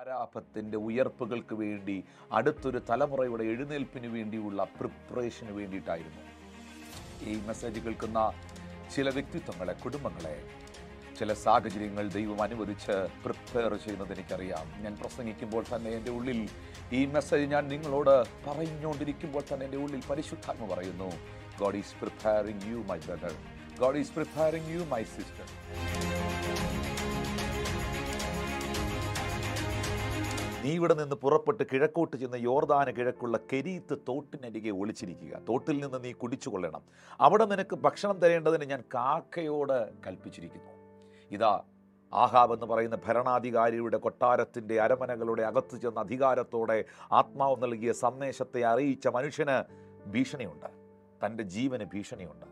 ആരാപത്തിന്റെ ഉയർപ്പുകൾക്ക് വേണ്ടി അടുത്തൊരു തലമുറയുടെ എഴുന്നേൽപ്പിന് വേണ്ടിയുള്ള പ്രിപ്പറേഷന് വേണ്ടിയിട്ടായിരുന്നു. ഈ മെസ്സേജ് കേൾക്കുന്ന ചില വ്യക്തിത്വങ്ങളെ കുടുംബങ്ങളെ ചില സാഹചര്യങ്ങൾ ദൈവം അനുവദിച്ച് പ്രിപ്പയർ ചെയ്യുന്നത് എനിക്കറിയാം. ഞാൻ പ്രസംഗിക്കുമ്പോൾ തന്നെ എന്റെ ഉള്ളിൽ ഈ മെസ്സേജ് ഞാൻ നിങ്ങളോട് പറഞ്ഞുകൊണ്ടിരിക്കുമ്പോൾ തന്നെ എന്റെ ഉള്ളിൽ പരിശുദ്ധാത്മ പറയുന്നു God is preparing you my brother God is preparing you my sister നീ ഇവിടെ നിന്ന് പുറപ്പെട്ട് കിഴക്കോട്ട് ചെന്ന് യോർദാന കിഴക്കുള്ള കെരീത്ത് തോട്ടിനരികെ ഒളിച്ചിരിക്കുക. തോട്ടിൽ നിന്ന് നീ കുടിച്ചു കൊള്ളണം. അവിടെ നിനക്ക് ഭക്ഷണം തരേണ്ടതിന് ഞാൻ കാക്കയോട് കൽപ്പിച്ചിരിക്കുന്നു. ഇതാ ആഹാബ് എന്ന് പറയുന്ന ഭരണാധികാരിയുടെ കൊട്ടാരത്തിന്റെ അരമനകളുടെ അകത്ത് ചെന്ന അധികാരത്തോടെ ആത്മാവ് നൽകിയ സന്ദേശത്തെ അറിയിച്ച മനുഷ്യന് ഭീഷണിയുണ്ട്. തന്റെ ജീവന് ഭീഷണിയുണ്ട്.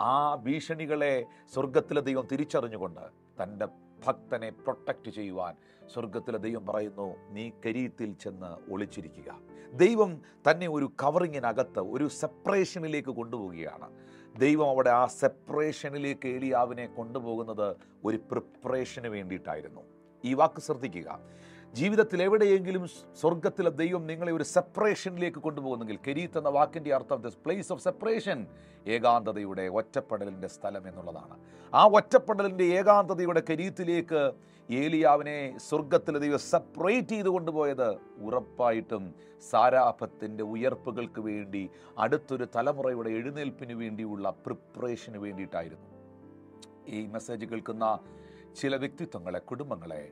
ആ ഭീഷണികളെ സ്വർഗത്തിലെ ദൈവം തിരിച്ചറിഞ്ഞുകൊണ്ട് തന്റെ ഭക്തനെ പ്രൊട്ടക്റ്റ് ചെയ്യുവാൻ സ്വർഗത്തിലെ ദൈവം പറയുന്നു നീ കരീത്തിൽ ചെന്ന് ഒളിച്ചിരിക്കുക. ദൈവം തന്നെ ഒരു കവറിങ്ങിനകത്ത് ഒരു സെപ്പറേഷനിലേക്ക് കൊണ്ടുപോവുകയാണ്. ദൈവം അവിടെ ആ സെപ്പറേഷനിലേക്ക് ഏലിയാവിനെ കൊണ്ടുപോകുന്നത് ഒരു പ്രിപ്പറേഷന് വേണ്ടിയിട്ടായിരുന്നു. ഈ വാക്ക് ശ്രദ്ധിക്കുക. ജീവിതത്തിൽ എവിടെയെങ്കിലും സ്വർഗത്തിലെ ദൈവം നിങ്ങളെ ഒരു സെപ്പറേഷനിലേക്ക് കൊണ്ടുപോകുന്നെങ്കിൽ കെരീത്ത് എന്ന വാക്കിന്റെ അർത്ഥം ദിസ് പ്ലേസ് ഓഫ് സെപ്പറേഷൻ ഏകാന്തതയുടെ ഒറ്റപ്പെടലിന്റെ സ്ഥലം എന്നുള്ളതാണ്. ആ ഒറ്റപ്പെടലിന്റെ ഏകാന്തതയുടെ കരീത്തിലേക്ക് ഏലിയാവിനെ സ്വർഗത്തിലെ ദൈവം സെപ്പറേറ്റ് ചെയ്ത് കൊണ്ടുപോയത് ഉറപ്പായിട്ടും സാരാഭത്തിന്റെ ഉയർപ്പുകൾക്ക് വേണ്ടി അടുത്തൊരു തലമുറയുടെ എഴുന്നേൽപ്പിന് വേണ്ടിയുള്ള പ്രിപ്പറേഷന് വേണ്ടിയിട്ടായിരുന്നു. ഈ മെസ്സേജ് കേൾക്കുന്ന ചില വ്യക്തിത്വങ്ങളെ കുടുംബങ്ങളെ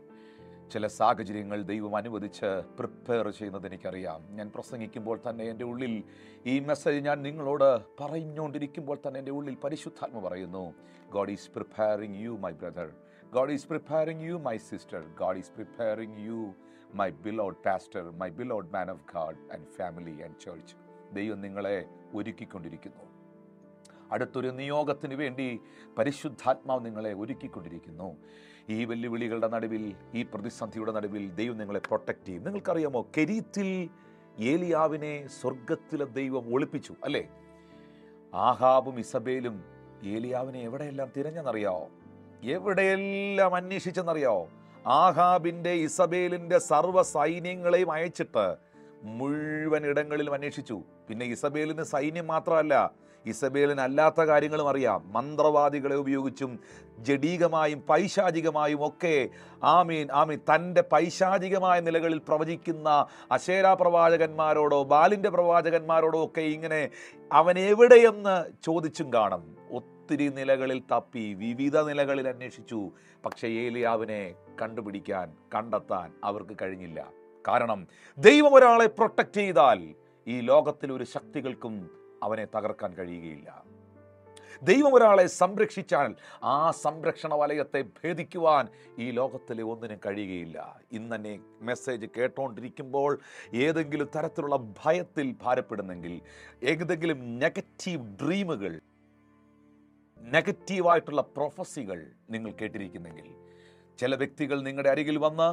ചില സാഹചര്യങ്ങൾ ദൈവം അനുവദിച്ച് പ്രിപ്പയർ ചെയ്യുന്നത് എനിക്കറിയാം. ഞാൻ പ്രസംഗിക്കുമ്പോൾ തന്നെ എന്റെ ഉള്ളിൽ ഈ മെസ്സേജ് ഞാൻ നിങ്ങളോട് പറഞ്ഞുകൊണ്ടിരിക്കുമ്പോൾ തന്നെ എന്റെ ഉള്ളിൽ പരിശുദ്ധാത്മ പറയുന്നു. God is preparing you my brother God is preparing you my sister God is preparing you my beloved pastor my beloved man of God and family and church ദൈവം നിങ്ങളെ ഒരുക്കിക്കൊണ്ടിരിക്കുന്നു. അടുത്തൊരു നിയോഗത്തിന് വേണ്ടി പരിശുദ്ധാത്മാവ് നിങ്ങളെ ഒരുക്കിക്കൊണ്ടിരിക്കുന്നു. ഈ വെല്ലുവിളികളുടെ നടുവിൽ ഈ പ്രതിസന്ധിയുടെ നടുവിൽ ദൈവം നിങ്ങളെ പ്രൊട്ടക്റ്റ് ചെയ്യും. നിങ്ങൾക്കറിയാമോ? കെരീത്തിൽ ഏലിയാവിനെ സ്വർഗത്തിലെ ദൈവം ഒളിപ്പിച്ചു അല്ലേ? ആഹാബും ഇസബേലും ഏലിയാവിനെ എവിടെയെല്ലാം തിരഞ്ഞെന്നറിയാവോ? എവിടെയെല്ലാം അന്വേഷിച്ചെന്നറിയാവോ? ആഹാബിന്റെ ഇസബേലിന്റെ സർവ സൈന്യങ്ങളെയും അയച്ചിട്ട് മുഴുവൻ ഇടങ്ങളിലും അന്വേഷിച്ചു. പിന്നെ ഇസബേലിന് സൈന്യം മാത്രമല്ല ഇസബേലിന് അല്ലാത്ത കാര്യങ്ങളും അറിയാം. മന്ത്രവാദികളെ ഉപയോഗിച്ചും ജഡീകമായും പൈശാചികമായും ഒക്കെ ആമീൻ ആമീൻ. തന്റെ പൈശാചികമായ നിലകളിൽ പ്രവചിക്കുന്ന അശേര പ്രവാചകന്മാരോടോ ബാലിന്റെ പ്രവാചകന്മാരോടോ ഒക്കെ ഇങ്ങനെ അവൻ എവിടെയെന്ന് ചോദിച്ചും കാണും. ഒത്തിരി നിലകളിൽ തപ്പി വിവിധ നിലകളിൽ അന്വേഷിച്ചു. പക്ഷേ ഏലിയാവിനെ കണ്ടുപിടിക്കാൻ കണ്ടെത്താൻ അവർക്ക് കഴിഞ്ഞില്ല. കാരണം ദൈവം ഒരാളെ പ്രൊട്ടക്റ്റ് ചെയ്താൽ ഈ ലോകത്തിൽ ഒരു ശക്തികൾക്കും അവനെ തകർക്കാൻ കഴിയുകയില്ല. ദൈവം ഒരാളെ സംരക്ഷിച്ചാൽ ആ സംരക്ഷണ വലയത്തെ ഭേദിക്കുവാൻ ഈ ലോകത്തിലെ ഒന്നിനും കഴിയുകയില്ല. ഇന്നെ മെസ്സേജ് കേട്ടോണ്ടിരിക്കുമ്പോൾ ഏതെങ്കിലും തരത്തിലുള്ള ഭയത്തിൽ ഭാരപ്പെടുന്നെങ്കിൽ ഏതെങ്കിലും നെഗറ്റീവ് ഡ്രീമുകൾ നെഗറ്റീവായിട്ടുള്ള പ്രൊഫസികൾ നിങ്ങൾ കേട്ടിരിക്കുന്നെങ്കിൽ ചില വ്യക്തികൾ നിങ്ങളുടെ അരികിൽ വന്ന്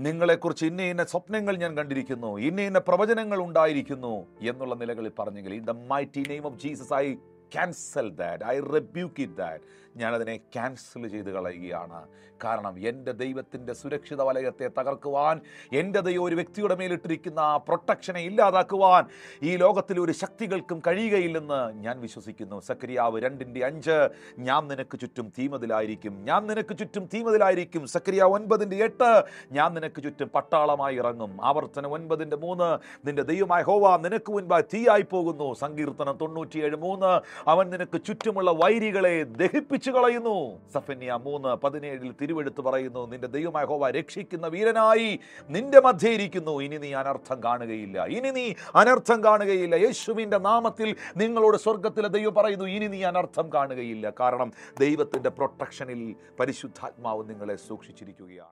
നിങ്ങളെക്കുറിച്ച് ഇന്ന ഇന്ന സ്വപ്നങ്ങൾ ഞാൻ കണ്ടിരിക്കുന്നു ഇന്ന ഇന്ന പ്രവചനങ്ങൾ ഉണ്ടായിരിക്കുന്നു എന്നുള്ള നിലകളിൽ പറഞ്ഞെങ്കിൽ in the mighty name of Jesus I cancel that I rebuke it that ഞാനതിനെ ക്യാൻസൽ ചെയ്ത് കളയുകയാണ്. കാരണം എന്റെ ദൈവത്തിന്റെ സുരക്ഷിത വലയത്തെ തകർക്കുവാൻ എന്റെ ദൈവം ഒരു വ്യക്തിയുടെ മേലിട്ടിരിക്കുന്ന ആ പ്രൊട്ടക്ഷനെ ഇല്ലാതാക്കുവാൻ ഈ ലോകത്തിലെ ഒരു ശക്തികൾക്കും കഴിയുകയില്ലെന്ന് ഞാൻ വിശ്വസിക്കുന്നു. സക്രിയാവ് രണ്ടിന്റെ അഞ്ച് ഞാൻ നിനക്ക് ചുറ്റും തീമതിലായിരിക്കും. ഞാൻ നിനക്ക് ചുറ്റും തീമതിലായിരിക്കും. സക്രിയ ഒൻപതിന്റെ എട്ട് ഞാൻ നിനക്ക് ചുറ്റും പട്ടാളമായി ഇറങ്ങും. ആവർത്തനം ഒൻപതിന്റെ മൂന്ന് നിന്റെ ദൈവമായ ഹോവ നിനക്ക് മുൻപായി തീയായി പോകുന്നു. സങ്കീർത്തനം തൊണ്ണൂറ്റിയേഴ് മൂന്ന് അവൻ നിനക്ക് ചുറ്റുമുള്ള വൈരികളെ ദഹിപ്പിച്ചു കളയുന്നു. സഫന്യ മൂന്ന് പതിനേഴിൽ തിരുവെടുത്ത് പറയുന്നു നിന്റെ ദൈവമായ ഹോവ രക്ഷിക്കുന്ന വീരനായി നിന്റെ മധ്യേ ഇരിക്കുന്നു. ഇനി നീ അനർത്ഥം കാണുകയില്ല. ഇനി നീ അനർത്ഥം കാണുകയില്ല. യേശുവിന്റെ നാമത്തിൽ നിങ്ങളോട് സ്വർഗത്തിലെ ദൈവം പറയുന്നു ഇനി നീ അനർത്ഥം കാണുകയില്ല. കാരണം ദൈവത്തിന്റെ പ്രൊട്ടക്ഷനിൽ പരിശുദ്ധാത്മാവ് നിങ്ങളെ സൂക്ഷിച്ചിരിക്കുകയാണ്.